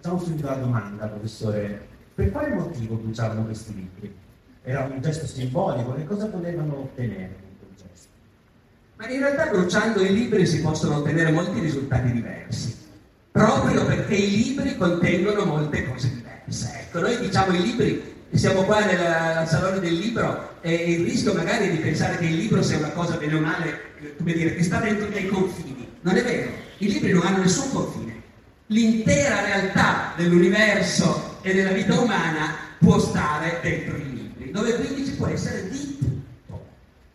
Facciamo subito la domanda, professore. Per quale motivo bruciavano questi libri? Era un gesto simbolico, che cosa volevano ottenere con quel gesto? Ma in realtà bruciando i libri si possono ottenere molti risultati diversi, proprio perché i libri contengono molte cose diverse. Ecco, noi diciamo i libri, siamo qua nel al salone del libro e il rischio magari di pensare che il libro sia una cosa bene o male, come dire, che sta dentro dei confini. Non è vero, i libri non hanno nessun confine l'intera realtà dell'universo e della vita umana può stare dentro i libri, dove quindi ci può essere di tutto.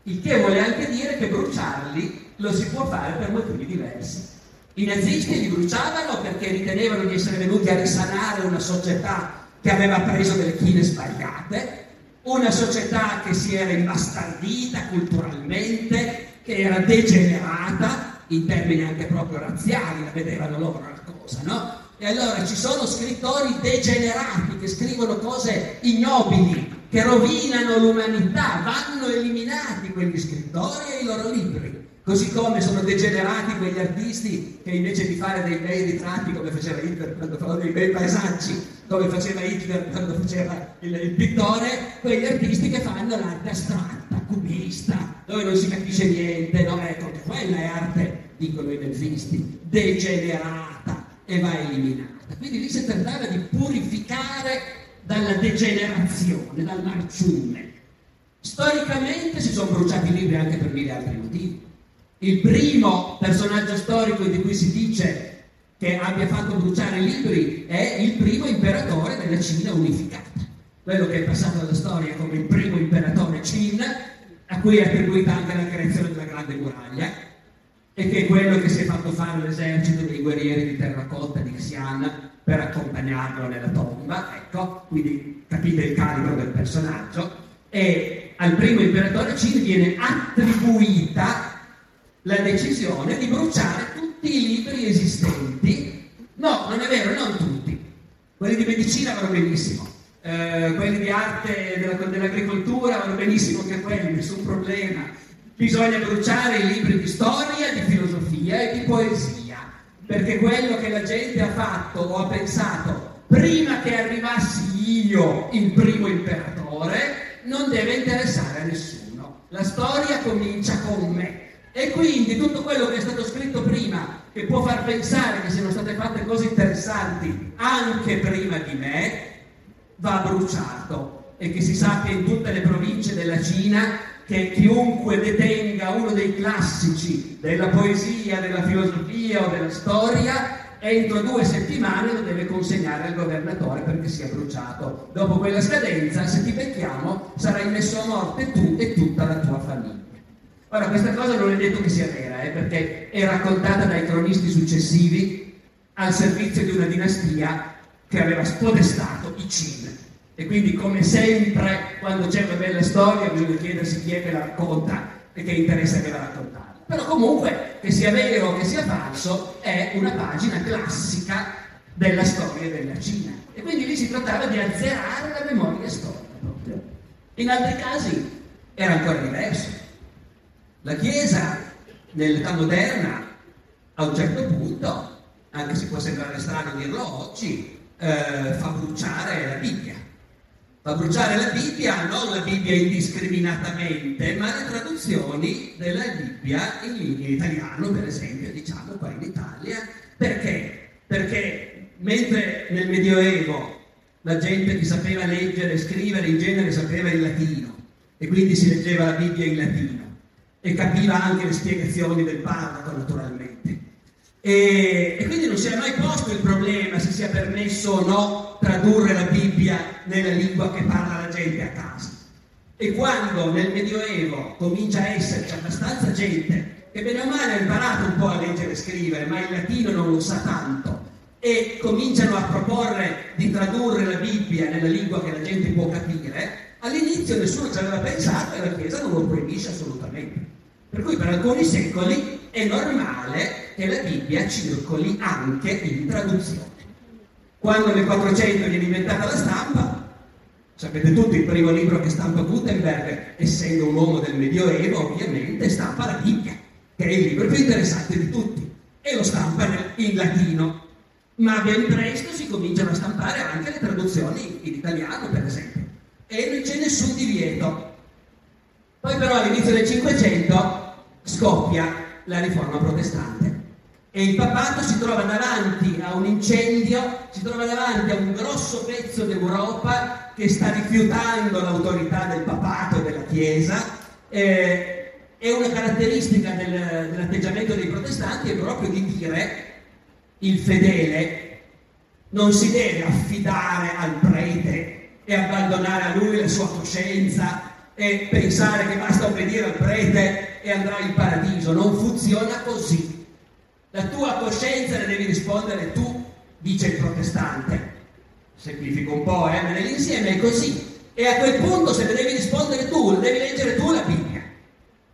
Il che vuole anche dire che bruciarli lo si può fare per motivi diversi. I nazisti li bruciavano perché ritenevano di essere venuti a risanare una società che aveva preso delle chine sbagliate, una società che si era imbastardita culturalmente, che era degenerata, in termini anche proprio razziali, la vedevano loro cosa, no? E allora ci sono scrittori degenerati che scrivono cose ignobili, che rovinano l'umanità, vanno eliminati quegli scrittori e i loro libri. Così come sono degenerati quegli artisti che invece di fare dei bei ritratti come faceva Hitler quando faceva dei bei paesaggi, come faceva Hitler quando faceva il, il pittore, quegli artisti che fanno l'arte astratta, cubista, dove non si capisce niente, no? Ecco, quella è arte dicono i nazisti, degenerata e va eliminata. Quindi lì si trattava di purificare dalla degenerazione, dal marciume. Storicamente si sono bruciati i libri anche per mille altri motivi. Il primo personaggio storico di cui si dice che abbia fatto bruciare i libri è il primo imperatore della Cina unificata, quello che è passato alla storia come il primo imperatore Qin, a cui è attribuita anche la creazione della grande muraglia, e che è quello che si è fatto fare all'esercito dei guerrieri di terracotta di Xi'an per accompagnarlo nella tomba, ecco, quindi capite il calibro del personaggio, e al primo imperatore Qin viene attribuita la decisione di bruciare tutti i libri esistenti. No, non è vero, non tutti. Quelli di medicina vanno benissimo, eh, quelli di arte della, dell'agricoltura vanno benissimo anche quelli, nessun problema Bisogna bruciare i libri di storia, di filosofia e di poesia, perché quello che la gente ha fatto o ha pensato prima che arrivassi io, il primo imperatore, non deve interessare a nessuno. La storia comincia con me. E quindi tutto quello che è stato scritto prima, che può far pensare che siano state fatte cose interessanti anche prima di me, va bruciato. E che si sa che in tutte le province della Cina che chiunque detenga uno dei classici della poesia, della filosofia o della storia, entro due settimane lo deve consegnare al governatore perché sia bruciato. Dopo quella scadenza, se ti becchiamo, sarai messo a morte tu e tutta la tua famiglia. Ora, questa cosa non è detto che sia vera, eh, perché è raccontata dai cronisti successivi al servizio di una dinastia che aveva spodestato i Cin. E quindi come sempre quando c'è una bella storia bisogna chiedersi chi è che la racconta e che interesse aveva raccontare. Però comunque, che sia vero o che sia falso, è una pagina classica della storia della Cina. E quindi lì si trattava di azzerare la memoria storica. In altri casi era ancora diverso. La Chiesa, nell'età moderna, a un certo punto, anche se può sembrare strano dirlo oggi, eh, fa bruciare la Bibbia fa bruciare la Bibbia, non la Bibbia indiscriminatamente, ma le traduzioni della Bibbia in, in italiano, per esempio, diciamo qua in Italia. Perché? Perché mentre nel Medioevo la gente che sapeva leggere e scrivere in genere sapeva il latino e quindi si leggeva la Bibbia in latino e capiva anche le spiegazioni del parroco naturalmente. E, e quindi non si è mai posto il problema se sia permesso o no tradurre la Bibbia nella lingua che parla la gente a casa. E quando nel Medioevo comincia a esserci abbastanza gente che bene o male ha imparato un po' a leggere e scrivere, ma il latino non lo sa tanto, e cominciano a proporre di tradurre la Bibbia nella lingua che la gente può capire, all'inizio nessuno ci aveva pensato e la Chiesa non lo proibisce assolutamente. Per cui per alcuni secoli è normale che la Bibbia circoli anche in traduzione. Quando nel 400 viene inventata la stampa, sapete tutti il primo libro che stampa Gutenberg, essendo un uomo del Medioevo, ovviamente stampa la Bibbia, che è il libro più interessante di tutti, e lo stampa in latino ma ben presto si cominciano a stampare anche le traduzioni in italiano, per esempio, e non c'è nessun divieto. Poi però all'inizio del Cinquecento scoppia la riforma protestante e il papato si trova davanti a un incendio, si trova davanti a un grosso pezzo d'Europa che sta rifiutando l'autorità del papato e della Chiesa. Eh, e una caratteristica del, dell'atteggiamento dei protestanti è proprio di dire il fedele non si deve affidare al prete e abbandonare a lui la sua coscienza e pensare che basta obbedire al prete e andrà in paradiso. Non funziona così. La tua coscienza ne devi rispondere tu, dice il protestante. Semplifico un po', eh, ma nell'insieme è così. E a quel punto, se ne devi rispondere tu, devi leggere tu la Bibbia.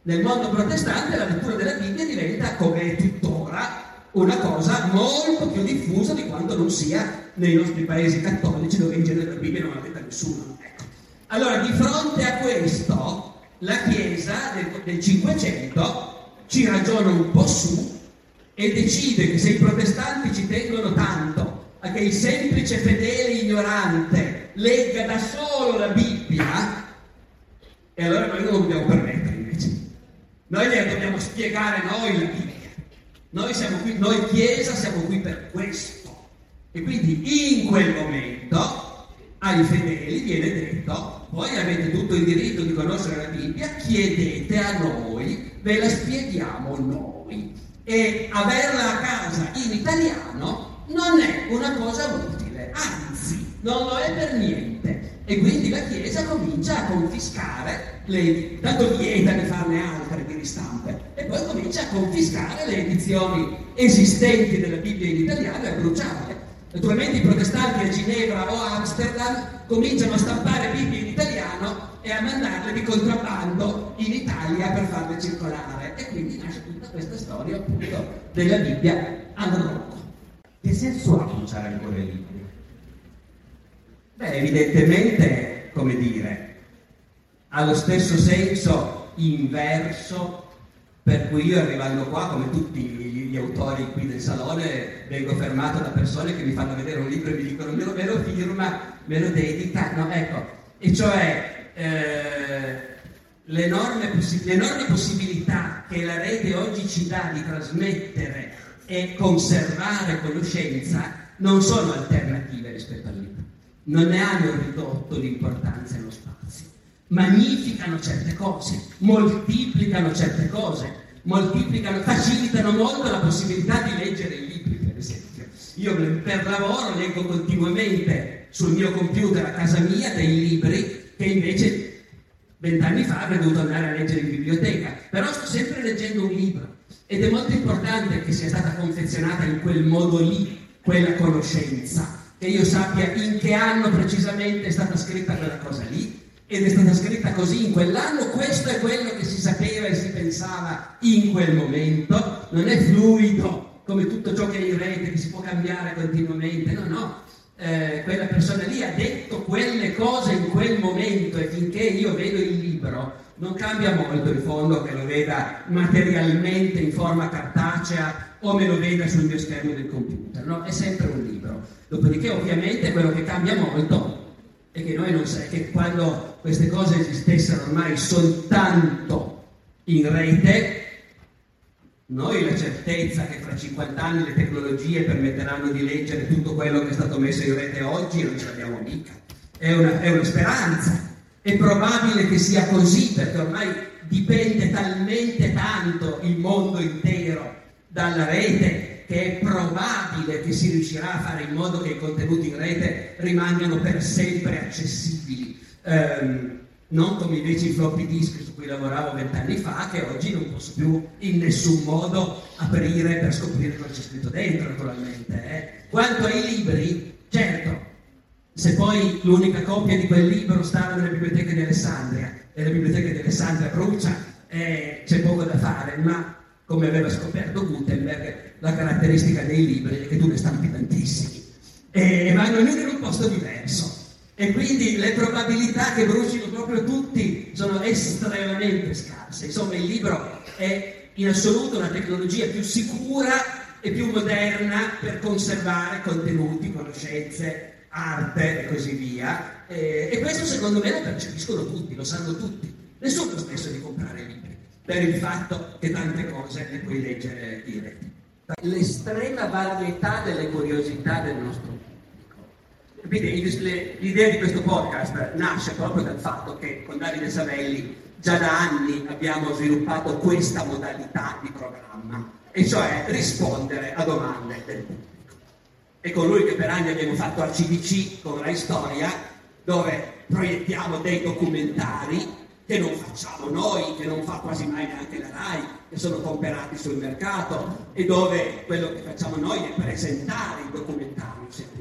Nel mondo protestante la lettura della Bibbia diventa, come è tuttora, una cosa molto più diffusa di quanto non sia nei nostri paesi cattolici dove in genere la Bibbia non la mette nessuno. Allora, di fronte a questo, la Chiesa del, del 500 ci ragiona un po' su e decide che se i protestanti ci tengono tanto a che il semplice fedele ignorante legga da solo la Bibbia, e allora noi non lo dobbiamo permettere invece. Noi le dobbiamo spiegare noi la Bibbia. Noi siamo qui, noi Chiesa siamo qui per questo. E quindi in quel momento ai fedeli viene detto, voi avete tutto il diritto di conoscere la Bibbia, chiedete a noi, ve la spieghiamo noi. E averla a casa in italiano non è una cosa utile, anzi, non lo è per niente. E quindi la Chiesa comincia a confiscare le, tanto vieta di farne altre di ristampe, e poi comincia a confiscare le edizioni esistenti della Bibbia in italiano e a bruciarle. Naturalmente i protestanti a Ginevra o a Amsterdam cominciano a stampare Bibbie in italiano e a mandarle di contrabbando in Italia per farle circolare. E quindi nasce tutta questa storia appunto della Bibbia al Rocco. Che senso ha bruciare ancora i libri? Beh, evidentemente, come dire, ha lo stesso senso inverso per cui io arrivando qua, come tutti gli, autori qui del salone, vengo fermato da persone che mi fanno vedere un libro e mi dicono me lo, me lo firma, me lo dedica, no, ecco, e cioè eh, l'enorme, possi- l'enorme possibilità che la rete oggi ci dà di trasmettere e conservare conoscenza non sono alternative rispetto al libro non ne hanno ridotto l'importanza e lo spazio. Magnificano certe cose, moltiplicano certe cose, moltiplicano, facilitano molto la possibilità di leggere i libri, per esempio. Io per lavoro leggo continuamente sul mio computer a casa mia dei libri che invece vent'anni fa avrei dovuto andare a leggere in biblioteca, però sto sempre leggendo un libro ed è molto importante che sia stata confezionata in quel modo lì quella conoscenza che io sappia in che anno precisamente è stata scritta quella cosa lì, ed è stata scritta così in quell'anno, questo è quello che si sapeva e si pensava in quel momento, non è fluido come tutto ciò che è in rete, che si può cambiare continuamente, no, no, eh, quella persona lì ha detto quelle cose in quel momento e finché io vedo il libro non cambia molto in fondo che lo veda materialmente in forma cartacea o me lo veda sul mio schermo del computer, no? È sempre un libro. Dopodiché ovviamente quello che cambia molto è che noi non sai che quando queste cose esistessero ormai soltanto in rete, noi la certezza che fra 50 anni le tecnologie permetteranno di leggere tutto quello che è stato messo in rete oggi non ce l'abbiamo mica. È una, è una speranza. È probabile che sia così perché ormai dipende talmente tanto il mondo intero dalla rete che è probabile che si riuscirà a fare in modo che i contenuti in rete rimangano per sempre accessibili. Um, non come invece i floppy disk su cui lavoravo vent'anni fa, che oggi non posso più in nessun modo aprire per scoprire cosa c'è scritto dentro, naturalmente. Eh. Quanto ai libri, certo, se poi l'unica copia di quel libro stava nelle biblioteche di Alessandria e le biblioteche di Alessandria brucia, eh, c'è poco da fare, ma come aveva scoperto Gutenberg, la caratteristica dei libri è che tu ne stampi tantissimi e vanno ognuno in un posto diverso. E quindi le probabilità che brucino proprio tutti sono estremamente scarse. Insomma, il libro è in assoluto la tecnologia più sicura e più moderna per conservare contenuti, conoscenze, arte e così via. E, e questo secondo me lo percepiscono tutti, lo sanno tutti. Nessuno ha smesso di comprare libri per il fatto che tante cose le puoi leggere dirette. L'estrema varietà delle curiosità del nostro pubblico. Capite? L'idea di questo podcast nasce proprio dal fatto che con Davide Savelli già da anni abbiamo sviluppato questa modalità di programma, e cioè rispondere a domande del pubblico. È con lui che per anni abbiamo fatto ACDC con Rai Storia, dove proiettiamo dei documentari che non facciamo noi, che non fa quasi mai neanche la RAI, che sono comperati sul mercato e dove quello che facciamo noi è presentare il documentario semplicemente.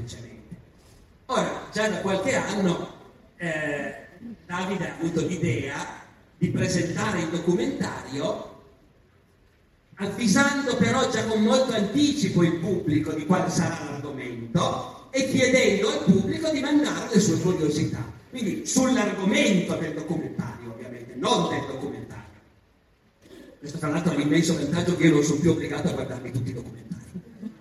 Ora, già da qualche anno eh, Davide ha avuto l'idea di presentare il documentario avvisando però già con molto anticipo il pubblico di quale sarà l'argomento e chiedendo al pubblico di mandare le sue curiosità. Quindi sull'argomento del documentario non del documentario. Questo tra l'altro è l'immenso vantaggio che io non sono più obbligato a guardarmi tutti i documentari,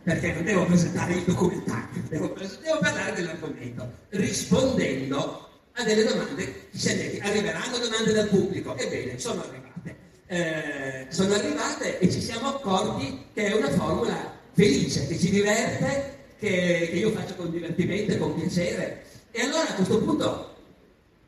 perché non devo presentare il documentario, devo, devo parlare dell'argomento, rispondendo a delle domande detti, arriveranno domande dal pubblico, ebbene, sono arrivate. Eh, sono arrivate e ci siamo accorti che è una formula felice, che ci diverte, che, che io faccio con divertimento e con piacere. E allora a questo punto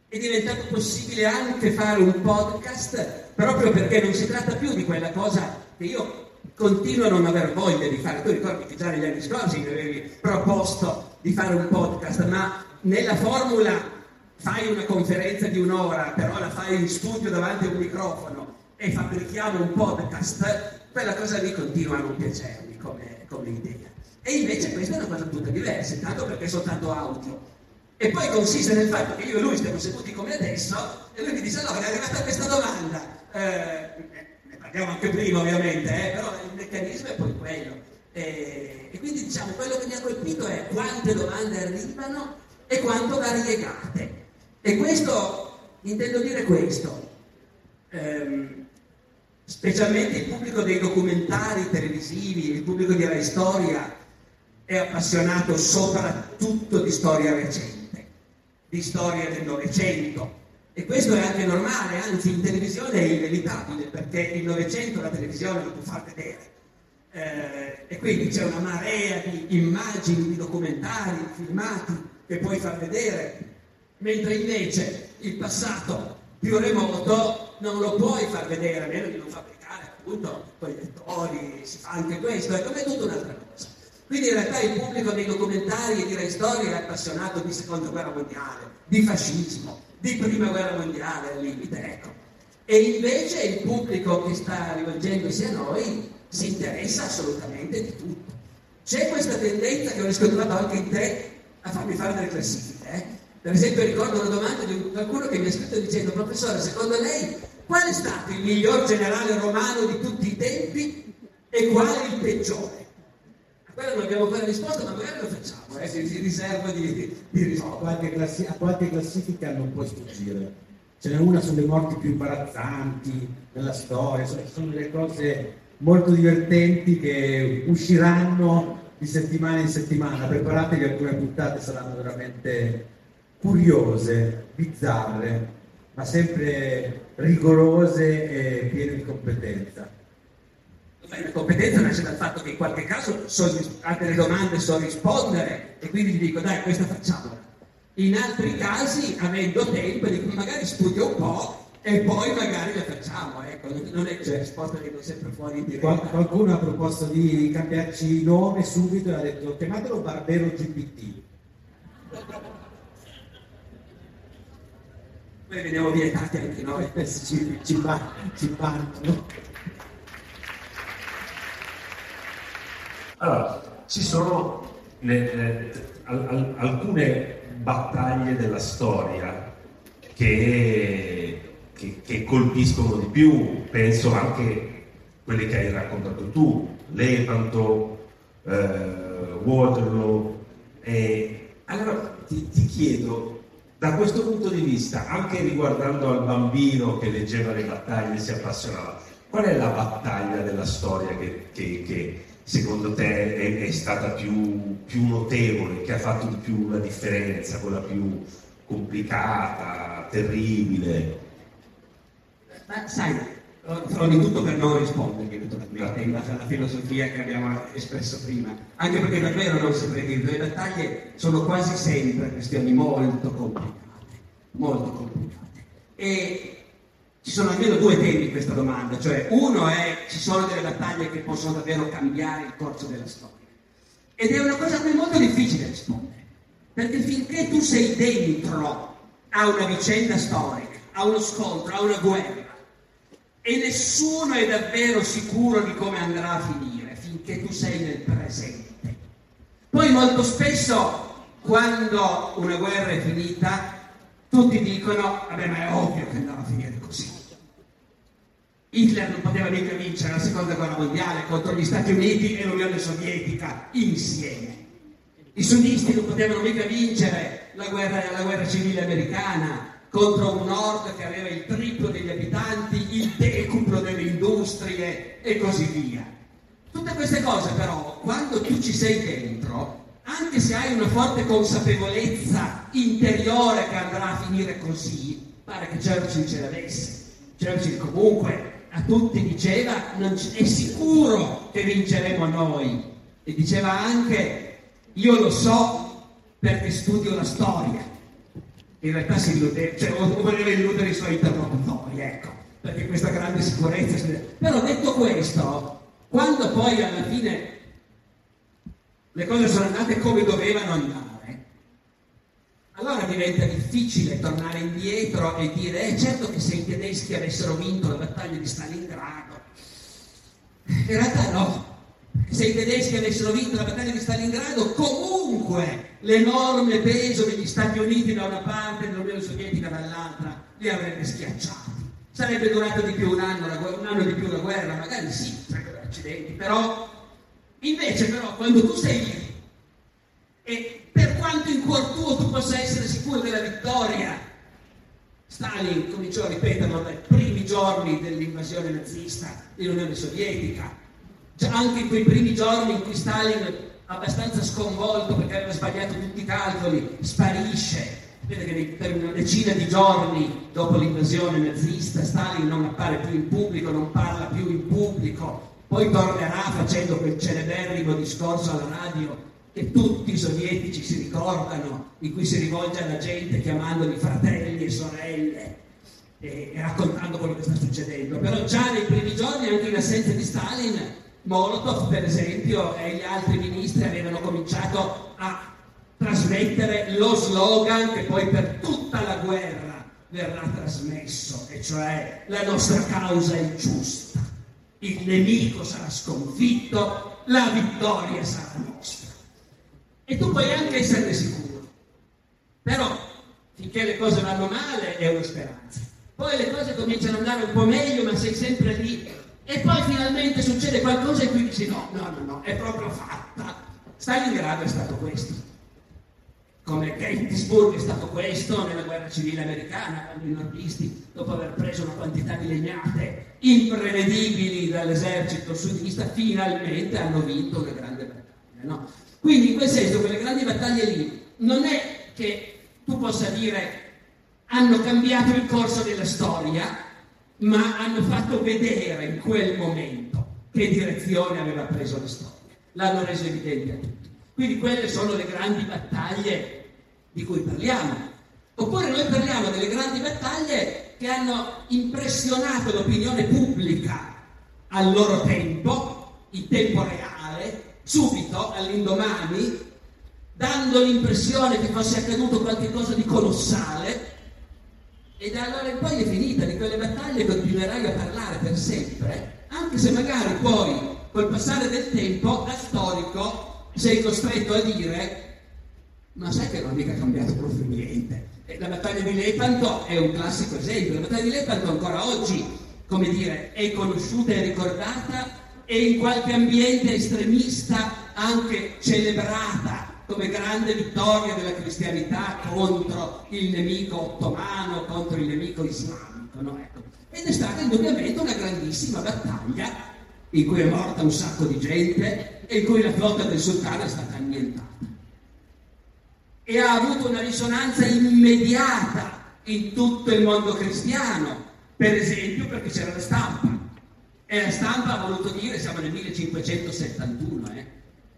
è diventato possibile anche fare un podcast proprio perché non si tratta più di quella cosa che io continuo a non aver voglia di fare. Tu ricordi che già negli anni scorsi mi avevi proposto di fare un podcast, ma nella formula fai una conferenza di un'ora, però la fai in studio davanti a un microfono e fabbrichiamo un podcast, quella cosa lì continua a non piacermi come, come idea. E invece questa è una cosa tutta diversa, intanto perché è soltanto audio e poi consiste nel fatto che io e lui stiamo seduti come adesso e lui mi dice no, è arrivata questa domanda. Eh, parliamo anche prima ovviamente, eh, però il meccanismo è poi quello. E, e, quindi diciamo quello che mi ha colpito è quante domande arrivano e quanto variegate. E questo, intendo dire questo, ehm, specialmente il pubblico dei documentari televisivi, il pubblico di Rai Storia, è appassionato soprattutto di storia recente di storia del Novecento. E questo è anche normale, anzi in televisione è inevitabile, perché il Novecento la televisione lo può far vedere. Eh, e quindi c'è una marea di immagini, di documentari, di filmati che puoi far vedere, mentre invece il passato più remoto non lo puoi far vedere, a meno di non fabbricare appunto con i lettori, si fa anche questo, è come tutta un'altra cosa. Quindi in realtà il pubblico dei documentari e di Storia è appassionato di seconda guerra mondiale, di fascismo, di prima guerra mondiale al limite, ecco. E invece il pubblico che sta rivolgendosi a noi si interessa assolutamente di tutto. C'è questa tendenza che ho riscontrato anche in te a farmi fare delle classifiche. Eh? Per esempio ricordo una domanda di qualcuno che mi ha scritto dicendo professore, secondo lei qual è stato il miglior generale romano di tutti i tempi e qual è il peggiore? Quello non abbiamo ancora risposto, ma magari lo facciamo, eh, si, riserva di, di rispondere. No, classi- a qualche classifica non puoi sfuggire. Ce n'è una sulle morti più imbarazzanti nella storia, sono, sono delle cose molto divertenti che usciranno di settimana in settimana. Preparatevi, alcune puntate saranno veramente curiose, bizzarre, ma sempre rigorose e piene di competenza la competenza nasce dal fatto che in qualche caso so, a delle domande so rispondere e quindi gli dico dai questa facciamola. In altri casi, avendo tempo, dico magari studio un po' e poi magari la facciamo. Ecco, non è che la risposta vengo sempre fuori di Qual- Qualcuno ha proposto di cambiarci nome subito e ha detto chiamatelo Barbero GPT. Poi veniamo vietati anche noi, ci, ci, ci partono. Allora, ci sono le, le, al, alcune battaglie della storia che, che, che, colpiscono di più, penso anche quelle che hai raccontato tu, Lepanto, eh, Waterloo. E allora ti, ti chiedo, da questo punto di vista, anche riguardando al bambino che leggeva le battaglie e si appassionava, qual è la battaglia della storia che, che secondo te è, è stata più, più, notevole, che ha fatto di più la differenza, quella più complicata, terribile? Ma sai, farò di tutto per non rispondere naturalmente in base alla filosofia che abbiamo espresso prima, anche perché davvero non saprei dire, le battaglie sono quasi sempre questioni molto complicate, molto complicate. E ci sono almeno due temi in questa domanda, cioè uno è ci sono delle battaglie che possono davvero cambiare il corso della storia. Ed è una cosa a cui è molto difficile rispondere, perché finché tu sei dentro a una vicenda storica, a uno scontro, a una guerra, e nessuno è davvero sicuro di come andrà a finire, finché tu sei nel presente. Poi molto spesso, quando una guerra è finita, tutti dicono, vabbè ma è ovvio che andava a finire. Hitler non poteva mica vincere la seconda guerra mondiale contro gli Stati Uniti e l'Unione Sovietica insieme. I sunnisti non potevano mica vincere la guerra, la guerra civile americana contro un nord che aveva il triplo degli abitanti, il decuplo delle industrie e così via. Tutte queste cose però, quando tu ci sei dentro, anche se hai una forte consapevolezza interiore che andrà a finire così, pare che Churchill ce l'avesse. Churchill comunque a tutti diceva è sicuro che vinceremo noi e diceva anche io lo so perché studio la storia. In realtà si illudeva, cioè voleva illudere i suoi interlocutori, ecco, perché questa grande sicurezza. Però detto questo, quando poi alla fine le cose sono andate come dovevano andare, allora diventa difficile tornare indietro e dire, eh certo che se i tedeschi avessero vinto la battaglia di Stalingrado, in realtà no, se i tedeschi avessero vinto la battaglia di Stalingrado, comunque l'enorme peso degli Stati Uniti da una parte e dell'Unione Sovietica dall'altra li avrebbe schiacciati. Sarebbe durato di più un anno, un anno di più la guerra, magari sì, sarebbero accidenti, però Invece però quando tu sei lì e per quanto in cuor tuo tu possa essere sicuro della vittoria, Stalin cominciò a ripeterlo dai primi giorni dell'invasione nazista dell'Unione Sovietica, cioè anche in quei primi giorni in cui Stalin, abbastanza sconvolto perché aveva sbagliato tutti i calcoli, sparisce. Vede che per una decina di giorni dopo l'invasione nazista Stalin non appare più in pubblico, non parla più in pubblico, poi tornerà facendo quel celeberrimo discorso alla radio che tutti i sovietici si ricordano, in cui si rivolge alla gente chiamandoli fratelli e sorelle e, e raccontando quello che sta succedendo. Però già nei primi giorni, anche in assenza di Stalin, Molotov, per esempio, e gli altri ministri avevano cominciato a trasmettere lo slogan che poi per tutta la guerra verrà trasmesso, e cioè la nostra causa è giusta il nemico sarà sconfitto, la vittoria sarà nostra. E tu puoi anche esserne sicuro. Però finché le cose vanno male è una speranza. Poi le cose cominciano ad andare un po' meglio, ma sei sempre lì. E poi finalmente succede qualcosa e tu dici no, no, no, no, è proprio fatta. Stalingrado è stato questo come Gettysburg è stato questo nella guerra civile americana, quando i nordisti, dopo aver preso una quantità di legnate imprevedibili dall'esercito sudista, finalmente hanno vinto le grandi battaglie. No? Quindi in quel senso quelle grandi battaglie lì non è che tu possa dire hanno cambiato il corso della storia, ma hanno fatto vedere in quel momento che direzione aveva preso la storia. L'hanno reso evidente a tutti. Quindi quelle sono le grandi battaglie di cui parliamo. Oppure noi parliamo delle grandi battaglie che hanno impressionato l'opinione pubblica al loro tempo, in tempo reale, subito, all'indomani, dando l'impressione che fosse accaduto qualcosa di colossale, E da allora in poi è finita, di quelle battaglie continuerai a parlare per sempre, anche se magari poi col passare del tempo da storico sei costretto a dire ma sai che non è mica cambiato proprio niente. La battaglia di Lepanto è un classico esempio, la battaglia di Lepanto ancora oggi, come dire, è conosciuta e ricordata e in qualche ambiente estremista anche celebrata come grande vittoria della cristianità contro il nemico ottomano, contro il nemico islamico. No? Ecco. Ed è stata indubbiamente una grandissima battaglia in cui è morta un sacco di gente e in cui la flotta del sultano è stata annientata. E ha avuto una risonanza immediata in tutto il mondo cristiano, per esempio perché c'era la stampa. E la stampa ha voluto dire, siamo nel 1571, eh,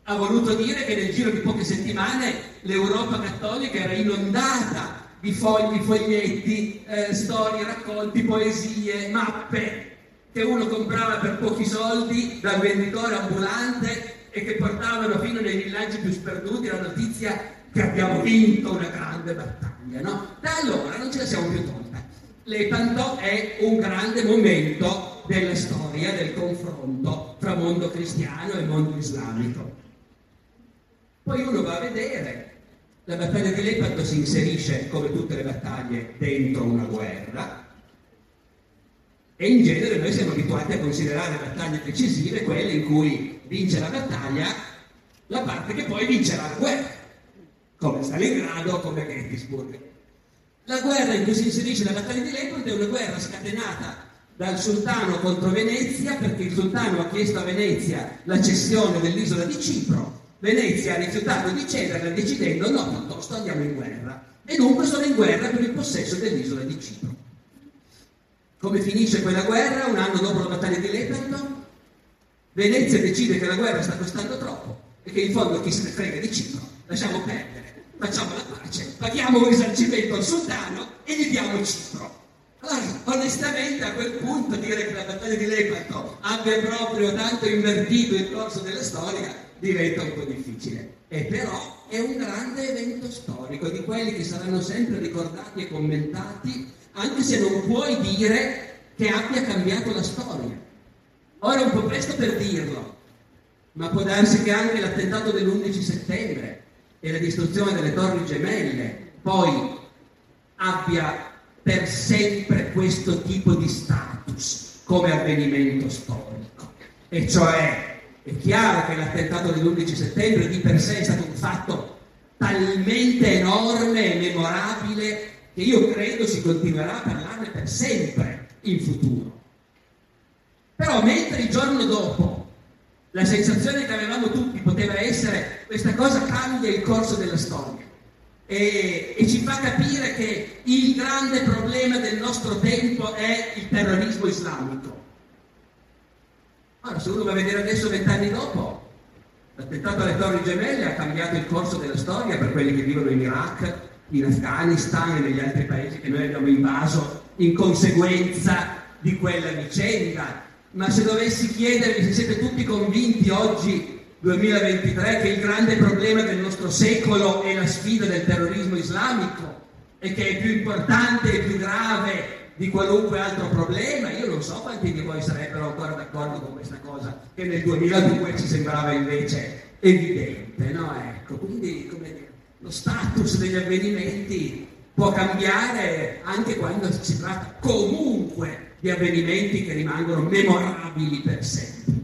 ha voluto dire che nel giro di poche settimane l'Europa cattolica era inondata di fogli, foglietti, eh, storie, racconti, poesie, mappe che uno comprava per pochi soldi dal venditore ambulante e che portavano fino nei villaggi più sperduti la notizia che abbiamo vinto una grande battaglia. No? Da allora non ce la siamo più tolta. Lepanto è un grande momento della storia del confronto fra mondo cristiano e mondo islamico. Poi uno va a vedere, la battaglia di Lepanto si inserisce, come tutte le battaglie, dentro una guerra e in genere noi siamo abituati a considerare battaglie decisive quelle in cui vince la battaglia la parte che poi vincerà la guerra, come Stalingrado, come Gettysburg. La guerra in cui si inserisce la battaglia di Lepanto è una guerra scatenata dal sultano contro Venezia perché il sultano ha chiesto a Venezia la cessione dell'isola di Cipro Venezia ha rifiutato di cederla decidendo no, piuttosto andiamo in guerra. E dunque sono in guerra per il possesso dell'isola di Cipro. Come finisce quella guerra? Un anno dopo la battaglia di Lepanto, Venezia decide che la guerra sta costando troppo e che in fondo chi se ne frega di Cipro, lasciamo perdere, facciamo la pace, paghiamo un risarcimento al sultano e gli diamo Cipro. Allora, onestamente a quel punto dire che la battaglia di Lepanto abbia proprio tanto invertito il corso della storia diventa un po' difficile. E però è un grande evento storico, di quelli che saranno sempre ricordati e commentati, anche se non puoi dire che abbia cambiato la storia. Ora è un po' presto per dirlo, ma può darsi che anche l'attentato dell'11 settembre e la distruzione delle torri gemelle poi abbia per sempre questo tipo di status come avvenimento storico. E cioè è chiaro che l'attentato dell'11 settembre di per sé è stato un fatto talmente enorme e memorabile che io credo si continuerà a parlarne per sempre in futuro. Però mentre il giorno dopo la sensazione che avevamo tutti poteva essere questa cosa cambia il corso della storia e, e ci fa capire che il grande problema del nostro tempo è il terrorismo islamico Ora, se uno va a vedere adesso vent'anni dopo, l'attentato alle Torri Gemelle ha cambiato il corso della storia per quelli che vivono in Iraq, in Afghanistan e negli altri paesi che noi abbiamo invaso in conseguenza di quella vicenda. Ma se dovessi chiedervi se siete tutti convinti oggi, 2023, che il grande problema del nostro secolo è la sfida del terrorismo islamico e che è più importante e più grave di qualunque altro problema. Io non so quanti di voi sarebbero ancora d'accordo con questa cosa, che nel 2002 ci sembrava invece evidente, no? Ecco, quindi come lo status degli avvenimenti può cambiare anche quando si tratta comunque di avvenimenti che rimangono memorabili per sempre.